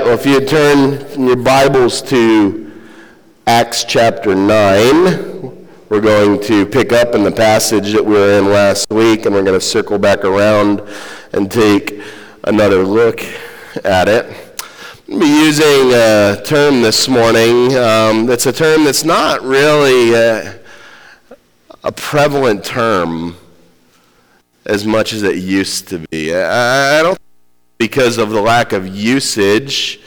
Well, if you turn your Bibles to Acts chapter 9, we're going to pick up in the passage that we were in last week, and we're going to circle back around and take another look at it. I'm going to be using a term this morning um, that's a term that's not really a, a prevalent term as much as it used to be. I, I don't because of the lack of usage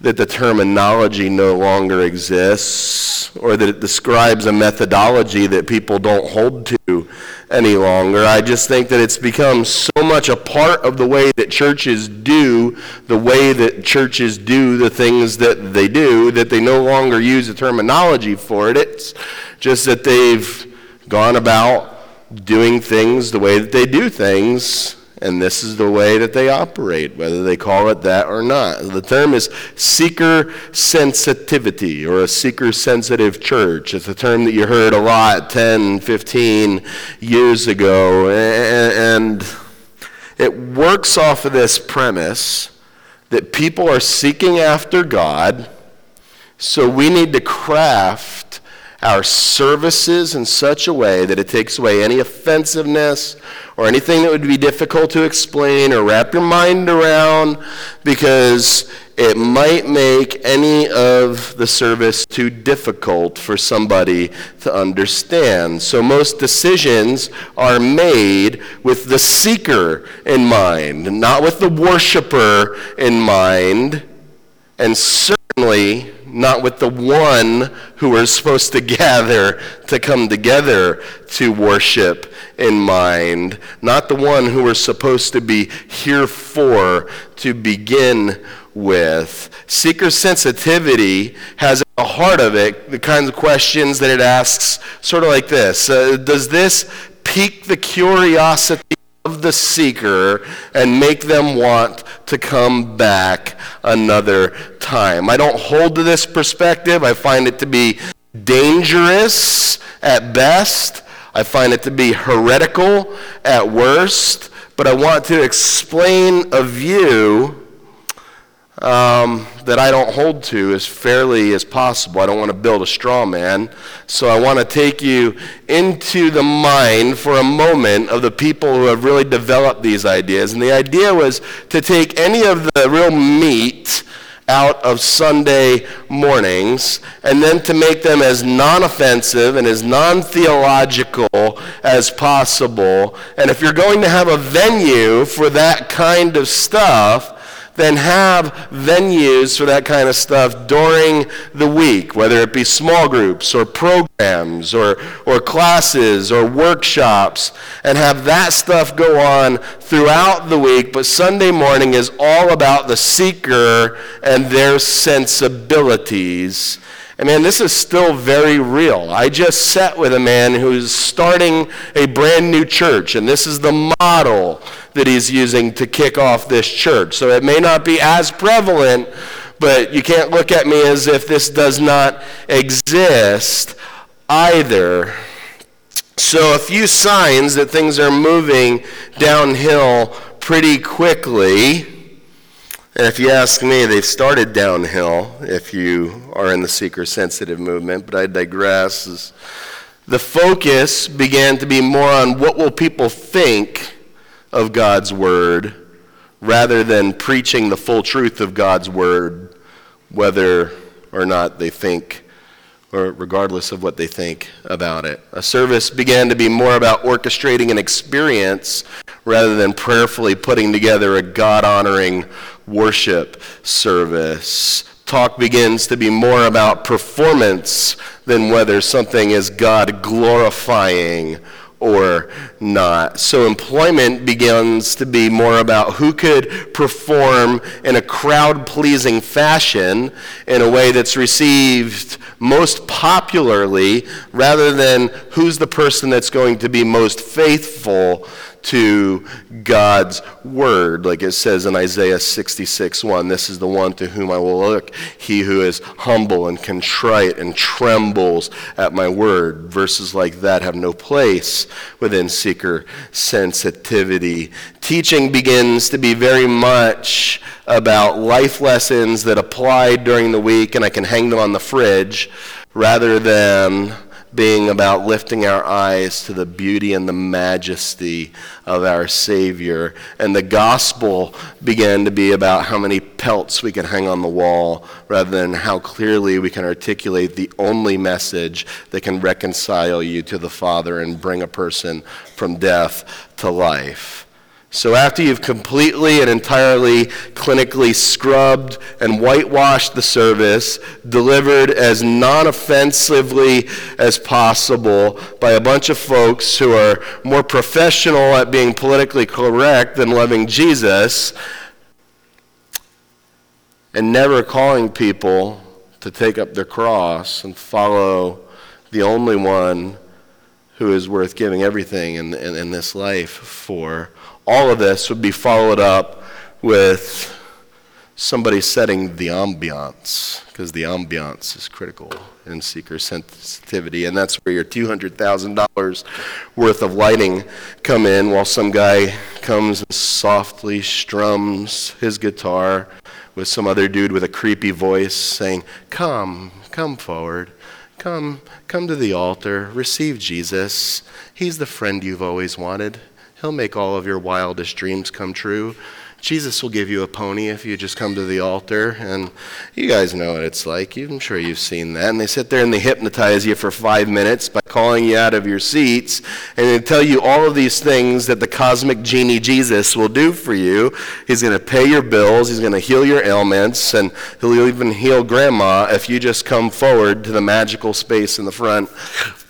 that the terminology no longer exists or that it describes a methodology that people don't hold to any longer. I just think that it's become so much a part of the way that churches do the way that churches do the things that they do that they no longer use the terminology for it. It's just that they've gone about doing things the way that they do things and this is the way that they operate, whether they call it that or not. The term is seeker sensitivity or a seeker sensitive church. It's a term that you heard a lot 10, 15 years ago. And it works off of this premise that people are seeking after God, so we need to craft our services in such a way that it takes away any offensiveness or anything that would be difficult to explain or wrap your mind around because it might make any of the service too difficult for somebody to understand. So most decisions are made with the seeker in mind, not with the worshiper in mind, and certainly not with the one who we're supposed to gather to come together to worship in mind, not the one who we're supposed to be here for to begin with. Seeker sensitivity has at the heart of it the kinds of questions that it asks, sort of like this uh, Does this pique the curiosity of the seeker and make them want to come back another time. I don't hold to this perspective. I find it to be dangerous at best. I find it to be heretical at worst. But I want to explain a view um, that I don't hold to as fairly as possible. I don't want to build a straw man. So I want to take you into the mind for a moment of the people who have really developed these ideas. And the idea was to take any of the real meat out of Sunday mornings and then to make them as non offensive and as non theological as possible. And if you're going to have a venue for that kind of stuff, then have venues for that kind of stuff during the week, whether it be small groups or programs or, or classes or workshops, and have that stuff go on throughout the week. But Sunday morning is all about the seeker and their sensibilities. And man, this is still very real. I just sat with a man who's starting a brand new church, and this is the model that he's using to kick off this church. So it may not be as prevalent, but you can't look at me as if this does not exist either. So, a few signs that things are moving downhill pretty quickly. And if you ask me, they've started downhill if you are in the seeker sensitive movement, but I digress. The focus began to be more on what will people think of God's word rather than preaching the full truth of God's word, whether or not they think or regardless of what they think about it. A service began to be more about orchestrating an experience rather than prayerfully putting together a God honoring worship service. Talk begins to be more about performance than whether something is God glorifying or not. So employment begins to be more about who could perform in a crowd pleasing fashion in a way that's received most popularly rather than who's the person that's going to be most faithful to God's word, like it says in Isaiah 66 1. This is the one to whom I will look, he who is humble and contrite and trembles at my word. Verses like that have no place within seeker sensitivity. Teaching begins to be very much about life lessons that apply during the week, and I can hang them on the fridge rather than being about lifting our eyes to the beauty and the majesty of our Savior. And the gospel began to be about how many pelts we can hang on the wall rather than how clearly we can articulate the only message that can reconcile you to the Father and bring a person from death to life. So, after you've completely and entirely clinically scrubbed and whitewashed the service, delivered as non offensively as possible by a bunch of folks who are more professional at being politically correct than loving Jesus, and never calling people to take up their cross and follow the only one who is worth giving everything in, in, in this life for all of this would be followed up with somebody setting the ambiance, because the ambiance is critical in seeker sensitivity, and that's where your $200,000 worth of lighting come in while some guy comes and softly strums his guitar with some other dude with a creepy voice saying, "Come, come forward. Come, come to the altar. Receive Jesus. He's the friend you've always wanted." He'll make all of your wildest dreams come true. Jesus will give you a pony if you just come to the altar. And you guys know what it's like. I'm sure you've seen that. And they sit there and they hypnotize you for five minutes by calling you out of your seats. And they tell you all of these things that the cosmic genie Jesus will do for you. He's going to pay your bills, he's going to heal your ailments, and he'll even heal grandma if you just come forward to the magical space in the front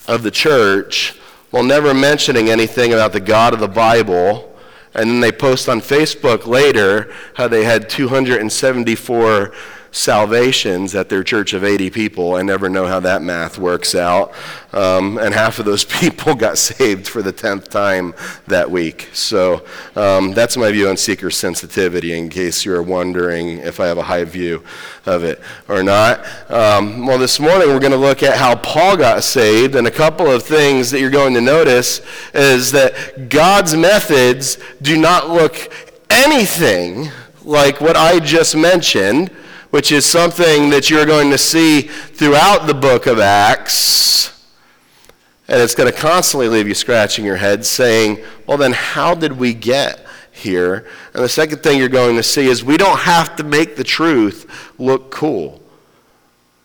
of the church while never mentioning anything about the God of the Bible. And then they post on Facebook later how they had 274 salvations at their church of 80 people. I never know how that math works out. Um, and half of those people got saved for the 10th time that week. So um, that's my view on seeker sensitivity, in case you're wondering if I have a high view of it or not. Um, well, this morning we're going to look at how Paul got saved, and a couple of things that you're going to notice is that God's methods do not look anything like what I just mentioned which is something that you're going to see throughout the book of Acts. And it's going to constantly leave you scratching your head saying, well, then how did we get here? And the second thing you're going to see is we don't have to make the truth look cool.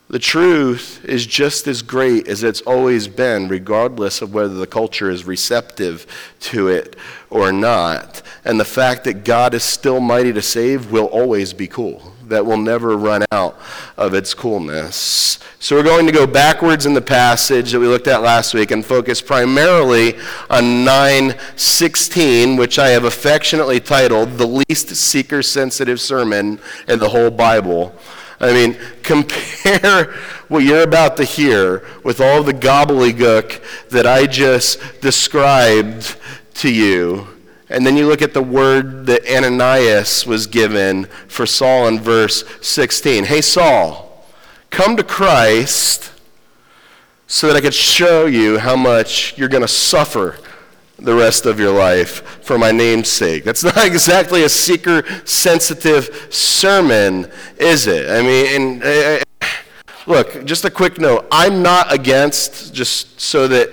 The truth is just as great as it's always been, regardless of whether the culture is receptive to it or not. And the fact that God is still mighty to save will always be cool that will never run out of its coolness. So we're going to go backwards in the passage that we looked at last week and focus primarily on 916, which I have affectionately titled the least seeker sensitive sermon in the whole Bible. I mean, compare what you're about to hear with all the gobbledygook that I just described to you and then you look at the word that Ananias was given for Saul in verse 16. Hey, Saul, come to Christ so that I could show you how much you're going to suffer the rest of your life for my name's sake. That's not exactly a seeker sensitive sermon, is it? I mean, and, uh, look, just a quick note. I'm not against, just so that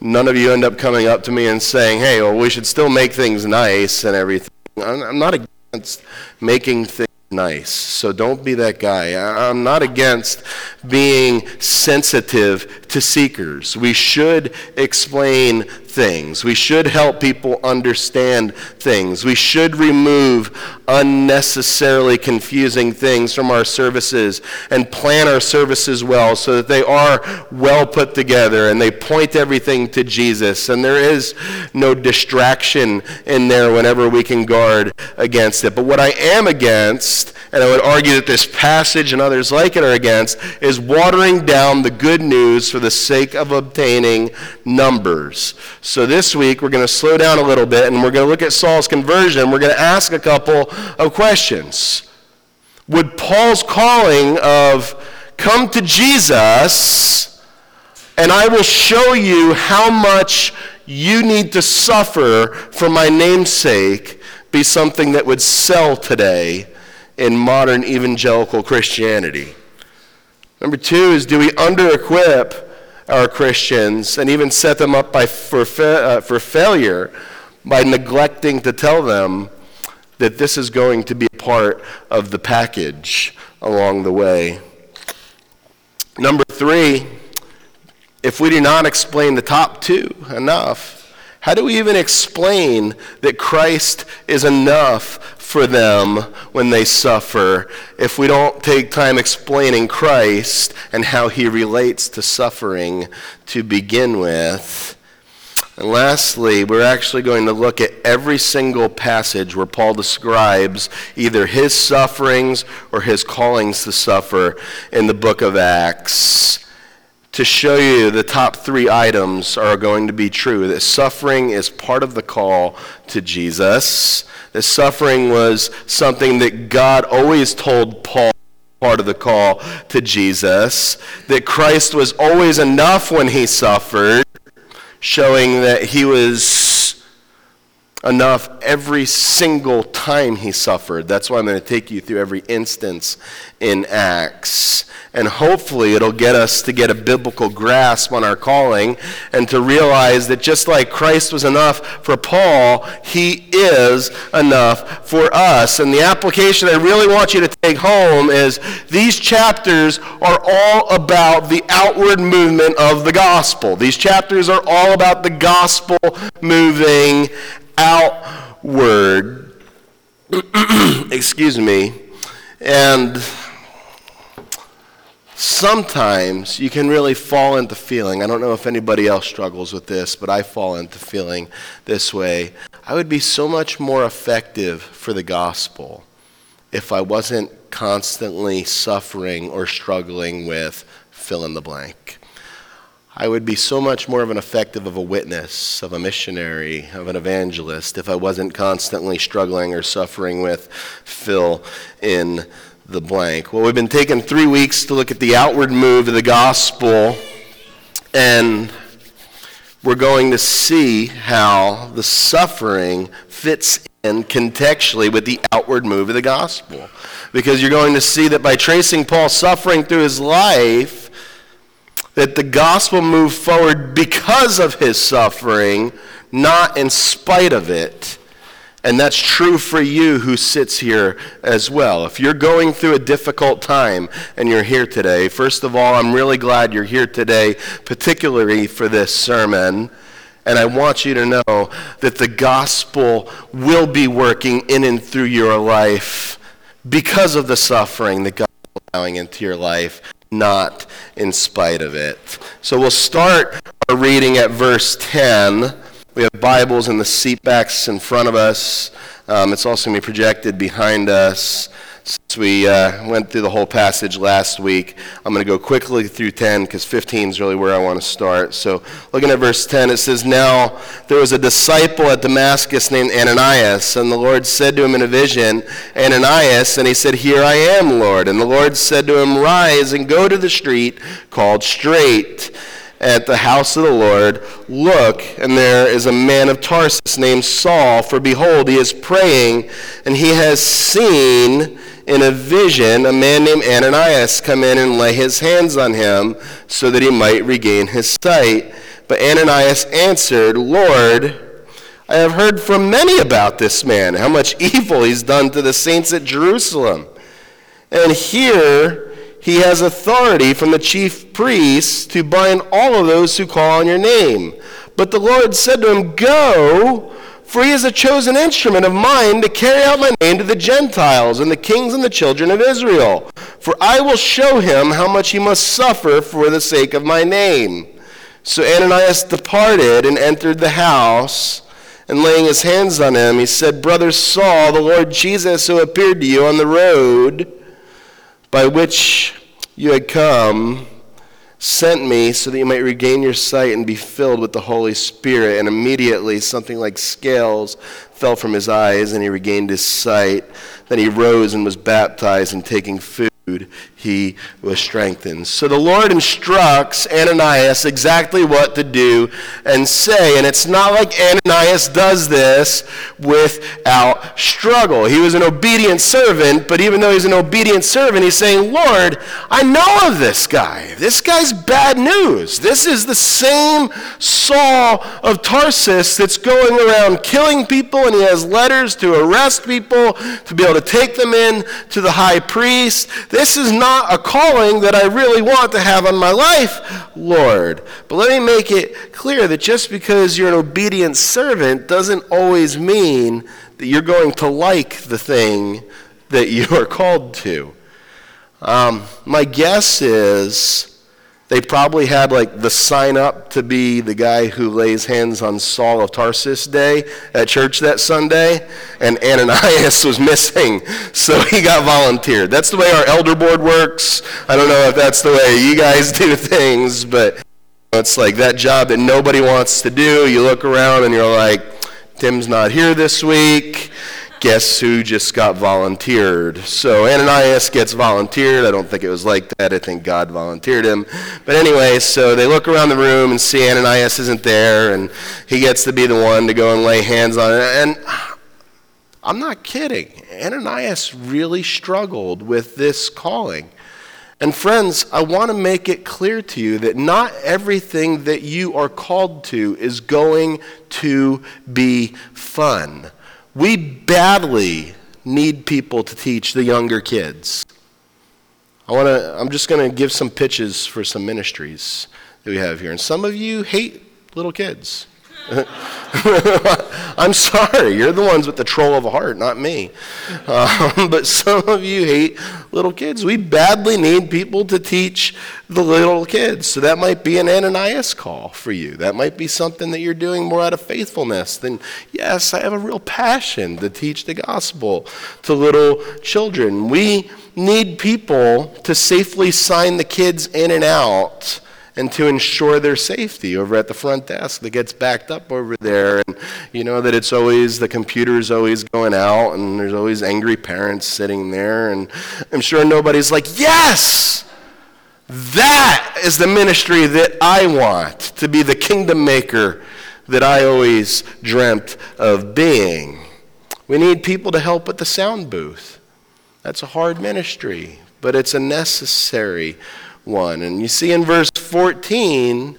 none of you end up coming up to me and saying, hey, well, we should still make things nice and everything. I'm not against making things nice. So don't be that guy. I'm not against being sensitive to seekers. We should explain things. We should help people understand things. We should remove unnecessarily confusing things from our services and plan our services well so that they are well put together and they point everything to Jesus. And there is no distraction in there whenever we can guard against it. But what I am against, and I would argue that this passage and others like it are against, is watering down the good news for the sake of obtaining numbers. So this week we're going to slow down a little bit and we're going to look at Saul's conversion. We're going to ask a couple of questions. Would Paul's calling of come to Jesus and I will show you how much you need to suffer for my name's sake be something that would sell today in modern evangelical Christianity? Number two is do we under equip our Christians and even set them up by, for, uh, for failure by neglecting to tell them that this is going to be a part of the package along the way? Number three, if we do not explain the top two enough, how do we even explain that Christ is enough for them when they suffer if we don't take time explaining Christ and how he relates to suffering to begin with. And lastly, we're actually going to look at every single passage where Paul describes either his sufferings or his callings to suffer in the book of Acts to show you the top three items are going to be true that suffering is part of the call to Jesus that suffering was something that God always told Paul part of the call to Jesus, that Christ was always enough when he suffered, showing that he was enough every single time he suffered. That's why I'm going to take you through every instance in Acts and hopefully it'll get us to get a biblical grasp on our calling and to realize that just like Christ was enough for Paul, he is enough for us. And the application I really want you to take home is these chapters are all about the outward movement of the gospel. These chapters are all about the gospel moving outward. Excuse me. And sometimes you can really fall into feeling. I don't know if anybody else struggles with this, but I fall into feeling this way. I would be so much more effective for the gospel if I wasn't constantly suffering or struggling with fill in the blank. I would be so much more of an effective of a witness, of a missionary, of an evangelist if I wasn't constantly struggling or suffering with fill in the blank. Well, we've been taking three weeks to look at the outward move of the gospel, and we're going to see how the suffering fits in contextually with the outward move of the gospel. Because you're going to see that by tracing Paul's suffering through his life, that the gospel moved forward because of his suffering, not in spite of it. And that's true for you who sits here as well. If you're going through a difficult time and you're here today, first of all, I'm really glad you're here today, particularly for this sermon. And I want you to know that the gospel will be working in and through your life because of the suffering that God is allowing into your life, not in spite of it. So we'll start our reading at verse 10 we have Bibles in the seat backs in front of us. Um, it's also going to be projected behind us. We uh, went through the whole passage last week, I'm going to go quickly through 10 because 15 is really where I want to start. So, looking at verse 10, it says, Now there was a disciple at Damascus named Ananias, and the Lord said to him in a vision, Ananias, and he said, Here I am, Lord. And the Lord said to him, Rise and go to the street called Straight at the house of the Lord, Look, and there is a man of Tarsus named Saul, for behold, he is praying, and he has seen in a vision a man named Ananias come in and lay his hands on him so that he might regain his sight. But Ananias answered, Lord, I have heard from many about this man, how much evil he's done to the saints at Jerusalem. And here, he has authority from the chief priests to bind all of those who call on your name. But the Lord said to him, Go, for he is a chosen instrument of mine to carry out my name to the Gentiles and the kings and the children of Israel. For I will show him how much he must suffer for the sake of my name. So Ananias departed and entered the house. And laying his hands on him, he said, Brother Saul, the Lord Jesus, who appeared to you on the road, by which you had come, sent me so that you might regain your sight and be filled with the Holy Spirit. And immediately something like scales fell from his eyes, and he regained his sight. Then he rose and was baptized, and taking food, he was strengthened. So the Lord instructs Ananias exactly what to do and say. And it's not like Ananias does this without struggle. He was an obedient servant, but even though he's an obedient servant, he's saying, Lord, I know of this guy. This guy's bad news. This is the same Saul of Tarsus that's going around killing people, and he has letters to arrest people, to be able to take them in to the high priest. This is not a calling that I really want to have on my life, Lord. But let me make it clear that just because you're an obedient servant doesn't always mean that you're going to like the thing that you are called to. Um, my guess is they probably had like the sign up to be the guy who lays hands on Saul of Tarsus day at church that Sunday, and Ananias was missing, so he got volunteered. That's the way our elder board works. I don't know if that's the way you guys do things, but it's like that job that nobody wants to do. You look around and you're like, Tim's not here this week guess who just got volunteered? So Ananias gets volunteered. I don't think it was like that. I think God volunteered him. But anyway, so they look around the room and see Ananias isn't there, and he gets to be the one to go and lay hands on it. And I'm not kidding. Ananias really struggled with this calling. And friends, I want to make it clear to you that not everything that you are called to is going to be fun. We badly need people to teach the younger kids. I want to I'm just going to give some pitches for some ministries that we have here. And some of you hate little kids. I'm sorry, you're the ones with the troll of a heart, not me. Um, but some of you hate little kids. We badly need people to teach the little kids. So that might be an Ananias call for you. That might be something that you're doing more out of faithfulness than, yes, I have a real passion to teach the gospel to little children. We need people to safely sign the kids in and out and to ensure their safety over at the front desk that gets backed up over there. And you know that it's always, the computer's always going out and there's always angry parents sitting there. And I'm sure nobody's like, yes! That is the ministry that I want to be the kingdom maker that I always dreamt of being. We need people to help at the sound booth. That's a hard ministry, but it's a necessary one. And you see in verse 14,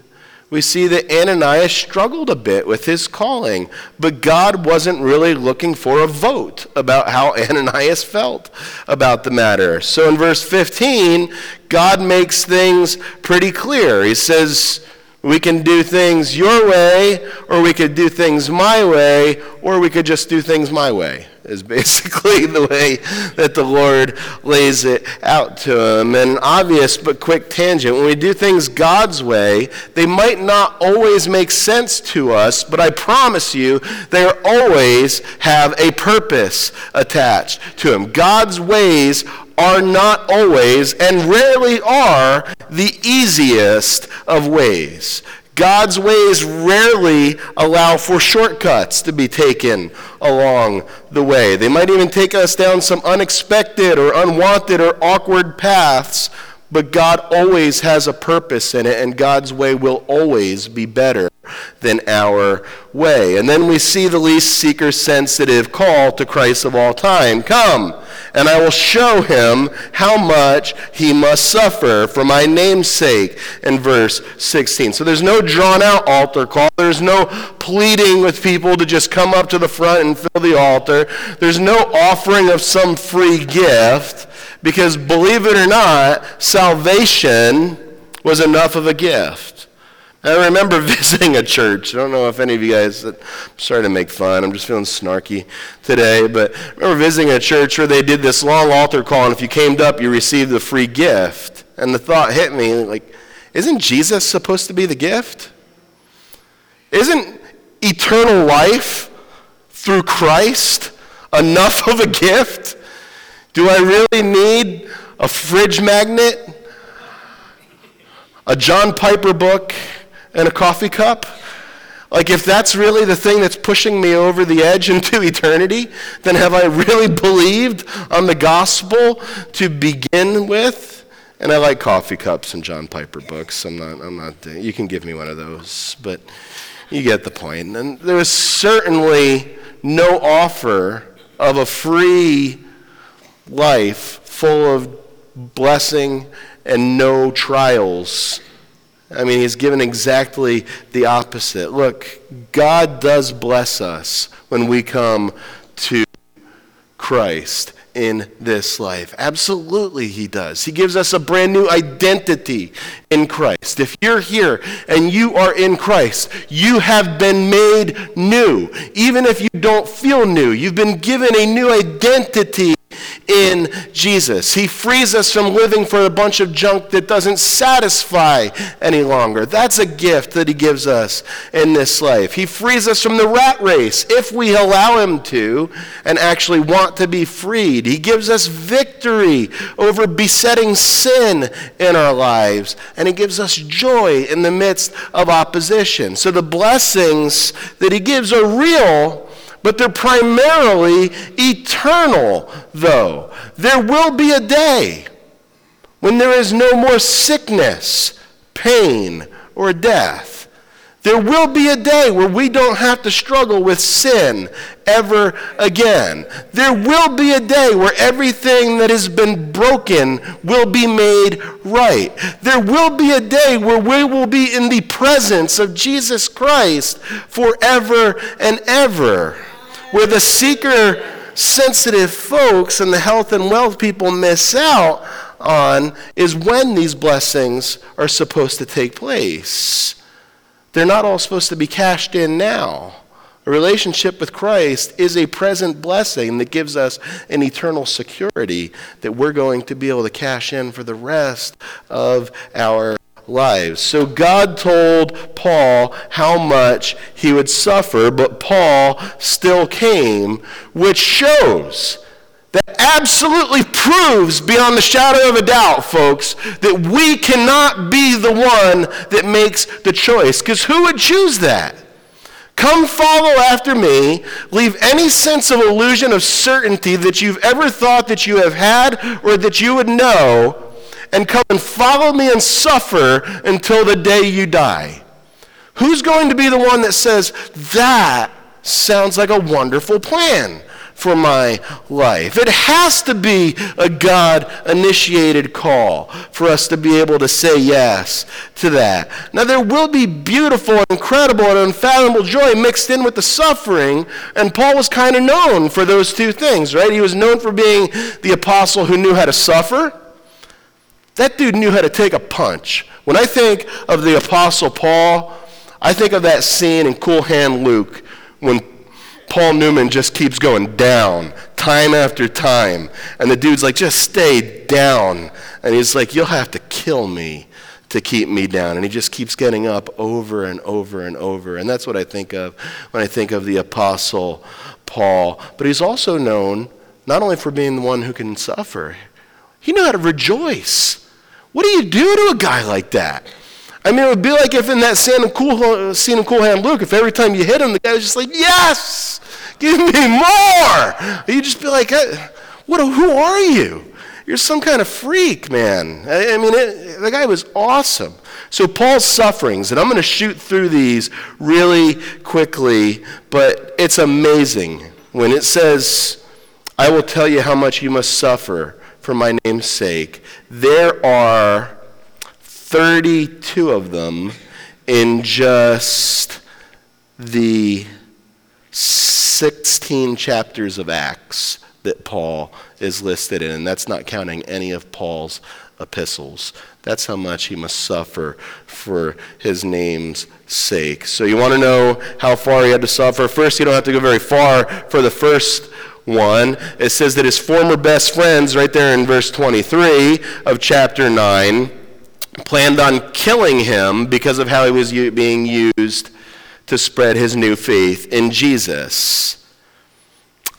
we see that Ananias struggled a bit with his calling, but God wasn't really looking for a vote about how Ananias felt about the matter. So in verse 15, God makes things pretty clear. He says, we can do things your way, or we could do things my way, or we could just do things my way, is basically the way that the Lord lays it out to him. An obvious but quick tangent when we do things God's way, they might not always make sense to us, but I promise you, they always have a purpose attached to them. God's ways are not always and rarely are the easiest of ways. God's ways rarely allow for shortcuts to be taken along the way. They might even take us down some unexpected or unwanted or awkward paths but God always has a purpose in it, and God's way will always be better than our way. And then we see the least seeker sensitive call to Christ of all time Come, and I will show him how much he must suffer for my name's sake, in verse 16. So there's no drawn out altar call, there's no pleading with people to just come up to the front and fill the altar, there's no offering of some free gift. Because believe it or not, salvation was enough of a gift. I remember visiting a church. I don't know if any of you guys, I'm sorry to make fun, I'm just feeling snarky today, but I remember visiting a church where they did this long altar call, and if you came up, you received a free gift. And the thought hit me like, isn't Jesus supposed to be the gift? Isn't eternal life through Christ enough of a gift? Do I really need a fridge magnet? A John Piper book and a coffee cup? Like, if that's really the thing that's pushing me over the edge into eternity, then have I really believed on the gospel to begin with? And I like coffee cups and John Piper books. I'm not, I'm not, you can give me one of those, but you get the point. And there is certainly no offer of a free life full of blessing and no trials I mean, he's given exactly the opposite. Look, God does bless us when we come to Christ in this life. Absolutely, he does. He gives us a brand new identity in Christ. If you're here and you are in Christ, you have been made new. Even if you don't feel new, you've been given a new identity in Jesus. He frees us from living for a bunch of junk that doesn't satisfy any longer. That's a gift that He gives us in this life. He frees us from the rat race if we allow Him to and actually want to be freed. He gives us victory over besetting sin in our lives, and He gives us joy in the midst of opposition. So the blessings that He gives are real but they're primarily eternal, though. There will be a day when there is no more sickness, pain, or death. There will be a day where we don't have to struggle with sin ever again. There will be a day where everything that has been broken will be made right. There will be a day where we will be in the presence of Jesus Christ forever and ever. Where the seeker sensitive folks and the health and wealth people miss out on is when these blessings are supposed to take place. They're not all supposed to be cashed in now. A relationship with Christ is a present blessing that gives us an eternal security that we're going to be able to cash in for the rest of our lives. So God told Paul how much he would suffer, but Paul still came, which shows that absolutely proves beyond the shadow of a doubt, folks, that we cannot be the one that makes the choice. Because who would choose that? Come follow after me. Leave any sense of illusion of certainty that you've ever thought that you have had or that you would know and come and follow me and suffer until the day you die. Who's going to be the one that says, that sounds like a wonderful plan? for my life. It has to be a God initiated call for us to be able to say yes to that. Now, there will be beautiful, incredible, and unfathomable joy mixed in with the suffering, and Paul was kind of known for those two things, right? He was known for being the apostle who knew how to suffer that dude knew how to take a punch. When I think of the Apostle Paul, I think of that scene in Cool Hand Luke when Paul Newman just keeps going down time after time. And the dude's like, just stay down. And he's like, you'll have to kill me to keep me down. And he just keeps getting up over and over and over. And that's what I think of when I think of the Apostle Paul. But he's also known not only for being the one who can suffer, he knew how to rejoice. What do you do to a guy like that? I mean, it would be like if in that scene in Cool, scene in cool Hand Luke, if every time you hit him, the guy was just like, yes, give me more. You'd just be like, uh, what, who are you? You're some kind of freak, man. I, I mean, it, the guy was awesome. So Paul's sufferings, and I'm going to shoot through these really quickly, but it's amazing when it says, I will tell you how much you must suffer for my name's sake. There are 32 of them in just the 16 chapters of Acts that Paul is listed in. And that's not counting any of Paul's epistles. That's how much he must suffer for his name's sake. So you want to know how far he had to suffer? First, you don't have to go very far for the first 1, it says that his former best friends, right there in verse 23 of chapter 9, planned on killing him because of how he was being used to spread his new faith in Jesus.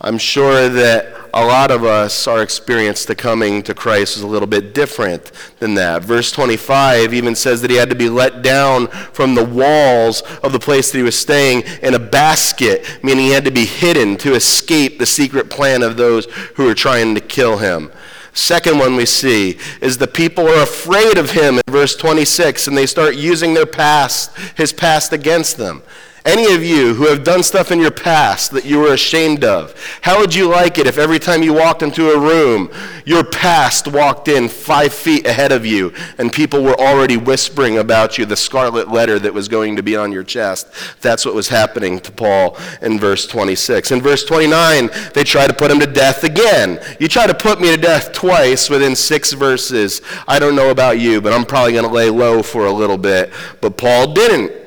I'm sure that a lot of us, our experience to coming to Christ is a little bit different than that. Verse 25 even says that he had to be let down from the walls of the place that he was staying in a basket, meaning he had to be hidden to escape the secret plan of those who were trying to kill him. Second one we see is the people are afraid of him in verse 26 and they start using their past, his past against them. Any of you who have done stuff in your past that you were ashamed of, how would you like it if every time you walked into a room, your past walked in five feet ahead of you and people were already whispering about you the scarlet letter that was going to be on your chest? That's what was happening to Paul in verse 26. In verse 29, they try to put him to death again. You try to put me to death twice within six verses. I don't know about you, but I'm probably going to lay low for a little bit. But Paul didn't.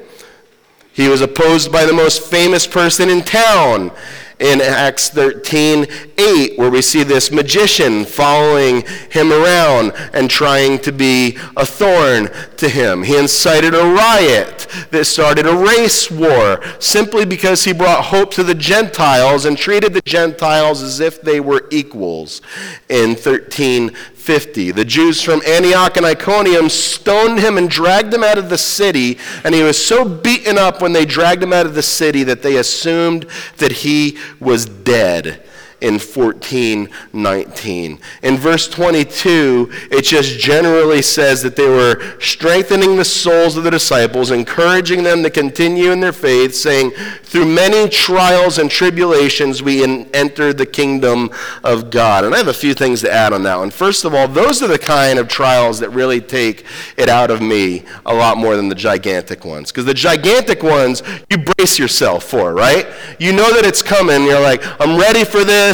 He was opposed by the most famous person in town in Acts 13 8, where we see this magician following him around and trying to be a thorn to him. He incited a riot that started a race war simply because he brought hope to the Gentiles and treated the Gentiles as if they were equals in 13 50. The Jews from Antioch and Iconium stoned him and dragged him out of the city, and he was so beaten up when they dragged him out of the city that they assumed that he was dead in 14:19. In verse 22, it just generally says that they were strengthening the souls of the disciples, encouraging them to continue in their faith, saying, "Through many trials and tribulations we enter the kingdom of God." And I have a few things to add on that one. First of all, those are the kind of trials that really take it out of me a lot more than the gigantic ones. Because the gigantic ones, you brace yourself for, right? You know that it's coming. You're like, "I'm ready for this."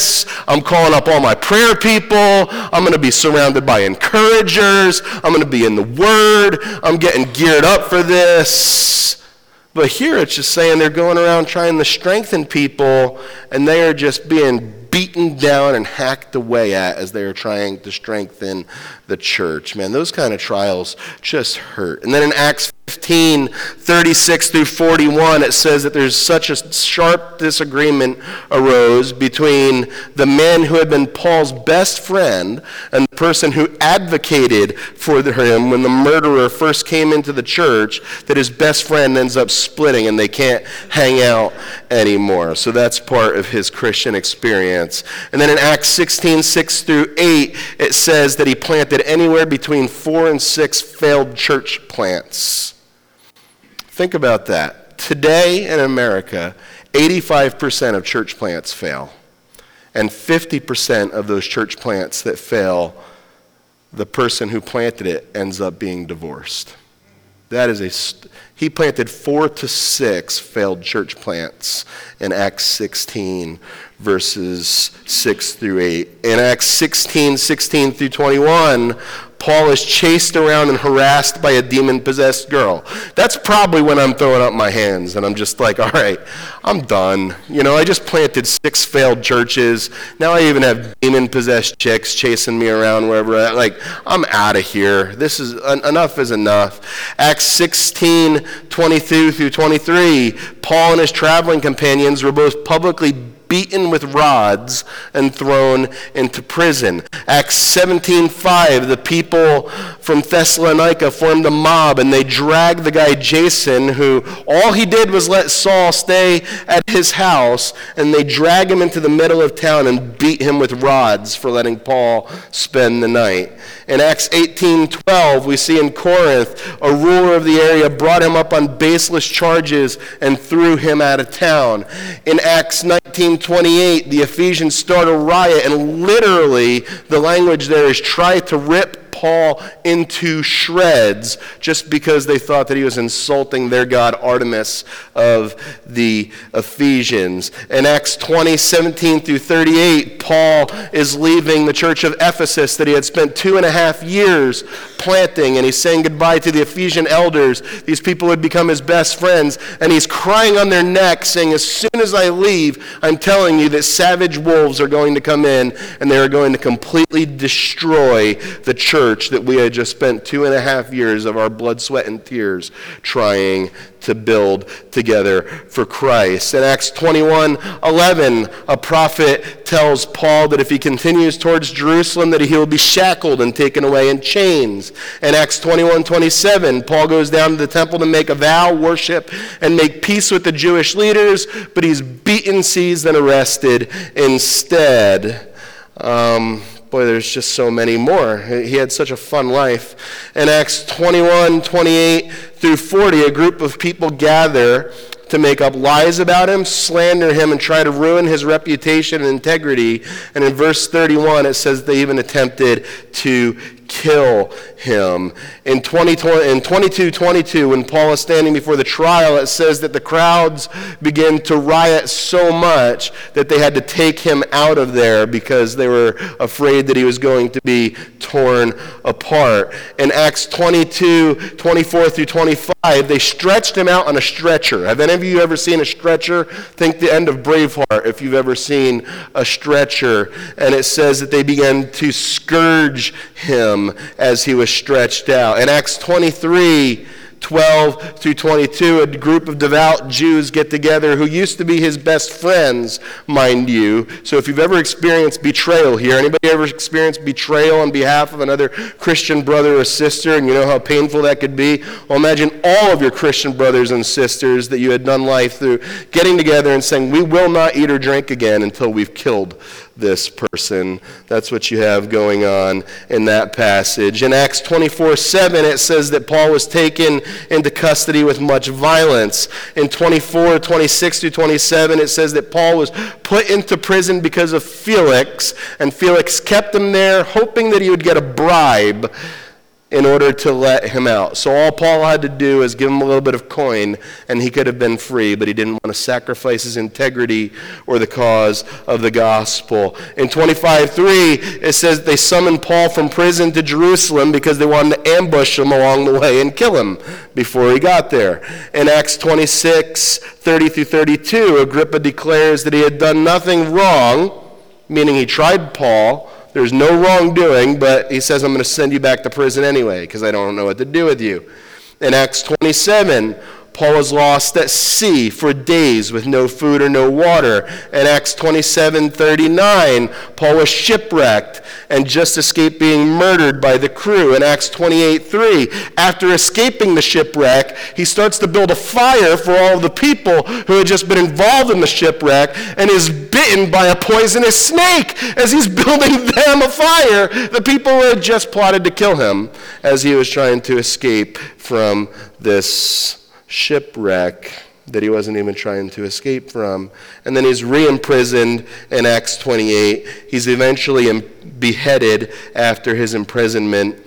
I'm calling up all my prayer people. I'm going to be surrounded by encouragers. I'm going to be in the Word. I'm getting geared up for this. But here it's just saying they're going around trying to strengthen people, and they are just being beaten down and hacked away at as they are trying to strengthen the church. Man, those kind of trials just hurt. And then in Acts 15, 36 through 41, it says that there's such a sharp disagreement arose between the man who had been Paul's best friend and the person who advocated for him when the murderer first came into the church that his best friend ends up splitting and they can't hang out anymore. So that's part of his Christian experience. And then in Acts 16, 6 through 8, it says that he planted anywhere between four and six failed church plants. Think about that. Today in America, 85% of church plants fail. And 50% of those church plants that fail, the person who planted it ends up being divorced. That is a, he planted four to six failed church plants in Acts 16, verses 6 through 8. In Acts 16, 16 through 21, Paul is chased around and harassed by a demon possessed girl. That's probably when I'm throwing up my hands and I'm just like, all right, I'm done. You know, I just planted six failed churches. Now I even have demon possessed chicks chasing me around wherever. I, like, I'm out of here. This is enough is enough. Acts 16, 22 through 23. Paul and his traveling companions were both publicly beaten with rods and thrown into prison. Acts 17:5 the people from Thessalonica formed a mob and they dragged the guy Jason who all he did was let Saul stay at his house and they drag him into the middle of town and beat him with rods for letting Paul spend the night. In Acts 18:12 we see in Corinth a ruler of the area brought him up on baseless charges and threw him out of town. In Acts 19:28, the Ephesians start a riot, and literally the language there is try to rip Paul into shreds just because they thought that he was insulting their god Artemis of the Ephesians. In Acts 20, 17 through 38, Paul is leaving the church of Ephesus that he had spent two and a half years planting, and he's saying goodbye to the Ephesian elders. These people had become his best friends, and he's crying on their neck, saying, As soon as I leave, I'm telling you that savage wolves are going to come in, and they are going to completely destroy the church church that we had just spent two and a half years of our blood, sweat, and tears trying to build together for Christ. In Acts 21 11, a prophet tells Paul that if he continues towards Jerusalem, that he will be shackled and taken away in chains. In Acts 21 27, Paul goes down to the temple to make a vow, worship, and make peace with the Jewish leaders, but he's beaten, seized, and arrested instead. Um, boy, there's just so many more. He had such a fun life. In Acts 21, 28 through 40, a group of people gather to make up lies about him, slander him, and try to ruin his reputation and integrity. And in verse 31, it says they even attempted to kill him. In, 20, in 22 22, when Paul is standing before the trial, it says that the crowds began to riot so much that they had to take him out of there because they were afraid that he was going to be torn apart. In Acts 22 24 through 25, they stretched him out on a stretcher. Have any of you ever seen a stretcher? Think the end of Braveheart if you've ever seen a stretcher. And it says that they began to scourge him as he was stretched out. In Acts 23, 12 through 22, a group of devout Jews get together who used to be his best friends, mind you. So if you've ever experienced betrayal here, anybody ever experienced betrayal on behalf of another Christian brother or sister, and you know how painful that could be? Well, imagine all of your Christian brothers and sisters that you had done life through getting together and saying, We will not eat or drink again until we've killed this person. That's what you have going on in that passage. In Acts 24 7, it says that Paul was taken into custody with much violence. In 24, 26 through 27, it says that Paul was put into prison because of Felix, and Felix kept him there, hoping that he would get a bribe in order to let him out. So all Paul had to do is give him a little bit of coin and he could have been free, but he didn't want to sacrifice his integrity or the cause of the gospel. In 25:3 it says they summoned Paul from prison to Jerusalem because they wanted to ambush him along the way and kill him before he got there. In Acts 26, 30 through 32, Agrippa declares that he had done nothing wrong, meaning he tried Paul there's no wrongdoing, but he says, I'm going to send you back to prison anyway because I don't know what to do with you. In Acts 27, Paul was lost at sea for days with no food or no water. In Acts 27 39, Paul was shipwrecked and just escaped being murdered by the crew. In Acts 28 3, after escaping the shipwreck, he starts to build a fire for all the people who had just been involved in the shipwreck and is bitten by a poisonous snake as he's building them a fire. The people who had just plotted to kill him as he was trying to escape from this shipwreck that he wasn't even trying to escape from. And then he's re imprisoned in Acts 28. He's eventually beheaded after his imprisonment.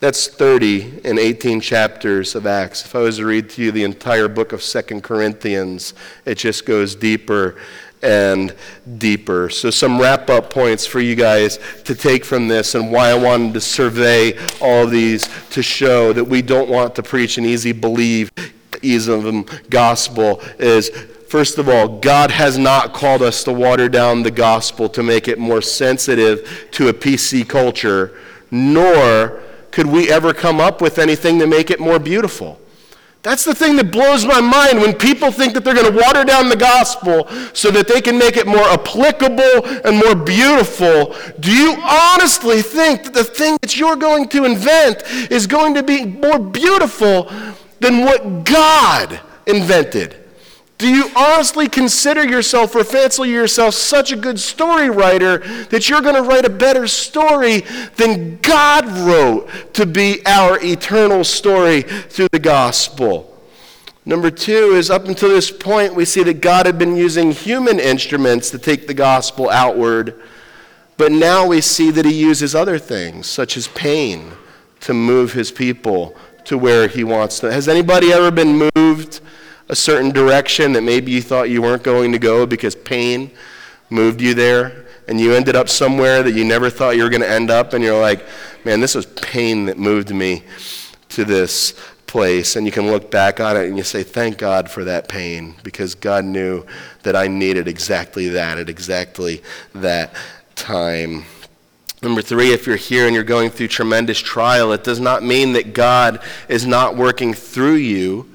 That's 30 and 18 chapters of Acts. If I was to read to you the entire book of Second Corinthians, it just goes deeper and deeper. So, some wrap up points for you guys to take from this and why I wanted to survey all these to show that we don't want to preach an easy believe ism gospel is First of all, God has not called us to water down the gospel to make it more sensitive to a PC culture, nor could we ever come up with anything to make it more beautiful. That's the thing that blows my mind when people think that they're going to water down the gospel so that they can make it more applicable and more beautiful. Do you honestly think that the thing that you're going to invent is going to be more beautiful than what God invented? Do you honestly consider yourself or fancy yourself such a good story writer that you're going to write a better story than God wrote to be our eternal story through the gospel? Number two is up until this point, we see that God had been using human instruments to take the gospel outward, but now we see that he uses other things, such as pain, to move his people to where he wants to. Has anybody ever been moved a certain direction that maybe you thought you weren't going to go because pain moved you there? And you ended up somewhere that you never thought you were going to end up, and you're like, man, this was pain that moved me to this place. And you can look back on it and you say, thank God for that pain, because God knew that I needed exactly that at exactly that time. Number three, if you're here and you're going through tremendous trial, it does not mean that God is not working through you.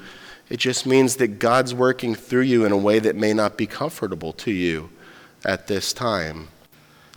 It just means that God's working through you in a way that may not be comfortable to you at this time.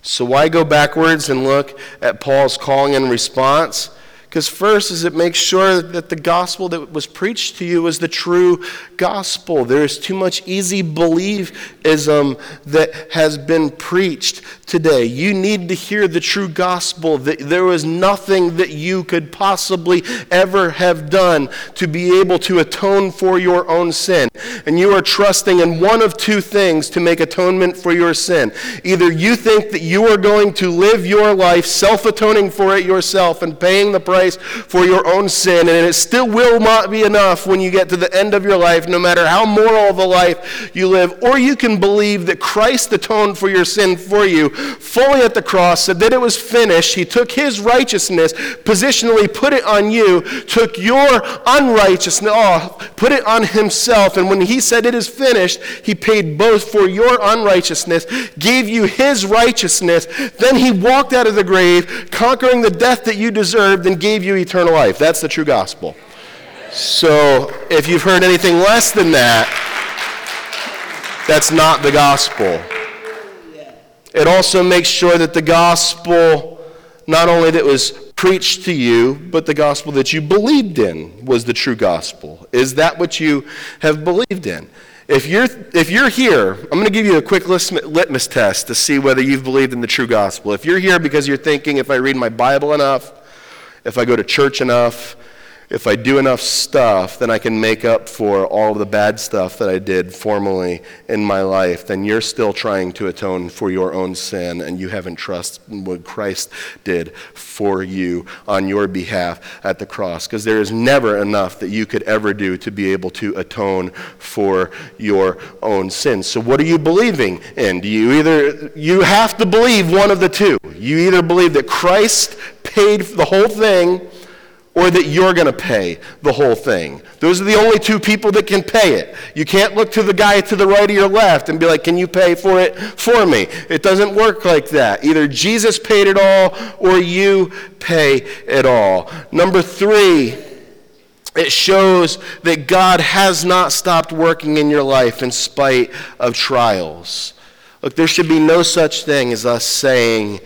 So, why go backwards and look at Paul's calling and response? Because, first, is it makes sure that the gospel that was preached to you is the true gospel. There is too much easy believism that has been preached today. You need to hear the true gospel that there was nothing that you could possibly ever have done to be able to atone for your own sin. And you are trusting in one of two things to make atonement for your sin. Either you think that you are going to live your life self atoning for it yourself and paying the price for your own sin, and it still will not be enough when you get to the end of your life, no matter how moral of a life you live. Or you can believe that Christ atoned for your sin for you fully at the cross, said that it was finished. He took his righteousness, positionally put it on you, took your unrighteousness off, put it on himself, and when he said it is finished, he paid both for your unrighteousness, gave you his righteousness. Then he walked out of the grave, conquering the death that you deserved, and gave you eternal life. That's the true gospel. So if you've heard anything less than that, that's not the gospel. It also makes sure that the gospel, not only that was preached to you, but the gospel that you believed in was the true gospel. Is that what you have believed in? If you're, if you're here, I'm going to give you a quick litmus test to see whether you've believed in the true gospel. If you're here because you're thinking, if I read my Bible enough, if I go to church enough, if I do enough stuff, then I can make up for all the bad stuff that I did formerly in my life, then you're still trying to atone for your own sin and you haven't trusted what Christ did for you on your behalf at the cross. Because there is never enough that you could ever do to be able to atone for your own sins. So what are you believing in? Do you either you have to believe one of the two. You either believe that Christ paid the whole thing or that you're going to pay the whole thing. Those are the only two people that can pay it. You can't look to the guy to the right or your left and be like, Can you pay for it for me? It doesn't work like that. Either Jesus paid it all or you pay it all. Number three, it shows that God has not stopped working in your life in spite of trials. Look, there should be no such thing as us saying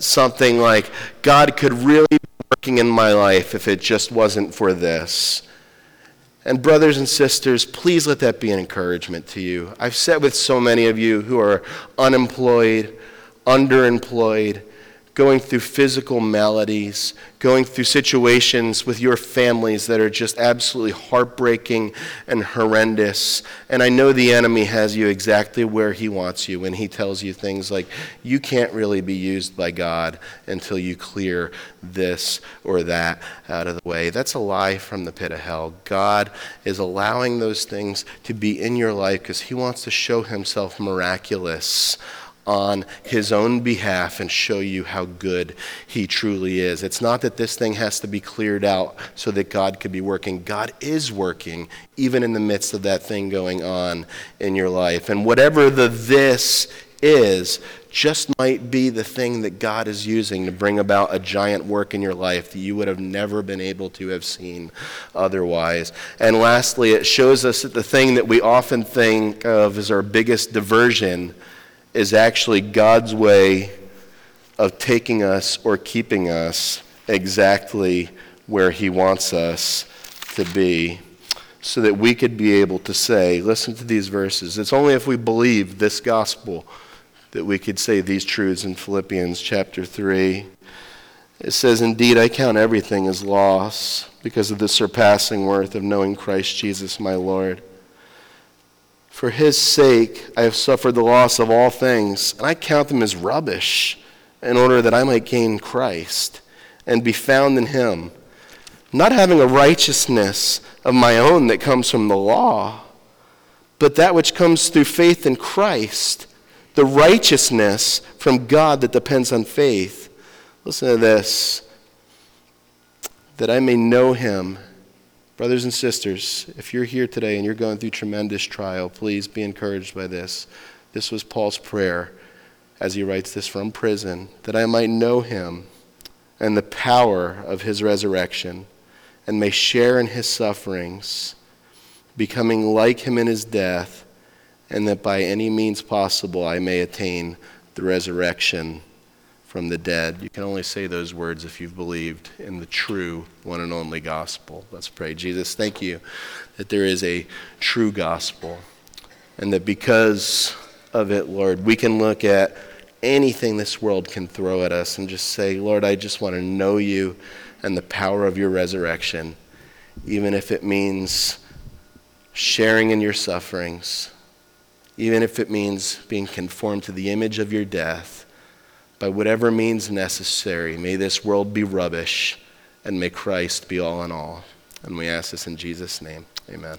something like, God could really working in my life if it just wasn't for this. And, brothers and sisters, please let that be an encouragement to you. I've sat with so many of you who are unemployed, underemployed, going through physical maladies, going through situations with your families that are just absolutely heartbreaking and horrendous. And I know the enemy has you exactly where he wants you when he tells you things like, you can't really be used by God until you clear this or that out of the way. That's a lie from the pit of hell. God is allowing those things to be in your life because he wants to show himself miraculous on his own behalf and show you how good he truly is. It's not that this thing has to be cleared out so that God could be working. God is working even in the midst of that thing going on in your life. And whatever the this is, just might be the thing that God is using to bring about a giant work in your life that you would have never been able to have seen otherwise. And lastly, it shows us that the thing that we often think of as our biggest diversion is actually God's way of taking us or keeping us exactly where He wants us to be so that we could be able to say, listen to these verses. It's only if we believe this gospel that we could say these truths in Philippians chapter 3. It says, Indeed, I count everything as loss because of the surpassing worth of knowing Christ Jesus my Lord for his sake, I have suffered the loss of all things, and I count them as rubbish in order that I might gain Christ and be found in him, not having a righteousness of my own that comes from the law, but that which comes through faith in Christ, the righteousness from God that depends on faith. Listen to this that I may know him Brothers and sisters, if you're here today and you're going through tremendous trial, please be encouraged by this. This was Paul's prayer. as he writes this from prison, that I might know him and the power of his resurrection, and may share in his sufferings, becoming like him in his death, and that by any means possible I may attain the resurrection from the dead. You can only say those words if you've believed in the true one and only gospel. Let's pray. Jesus, thank you that there is a true gospel, and that because of it, Lord, we can look at anything this world can throw at us and just say, Lord, I just want to know you and the power of your resurrection, even if it means sharing in your sufferings, even if it means being conformed to the image of your death. By whatever means necessary, may this world be rubbish and may Christ be all in all. And we ask this in Jesus' name. Amen.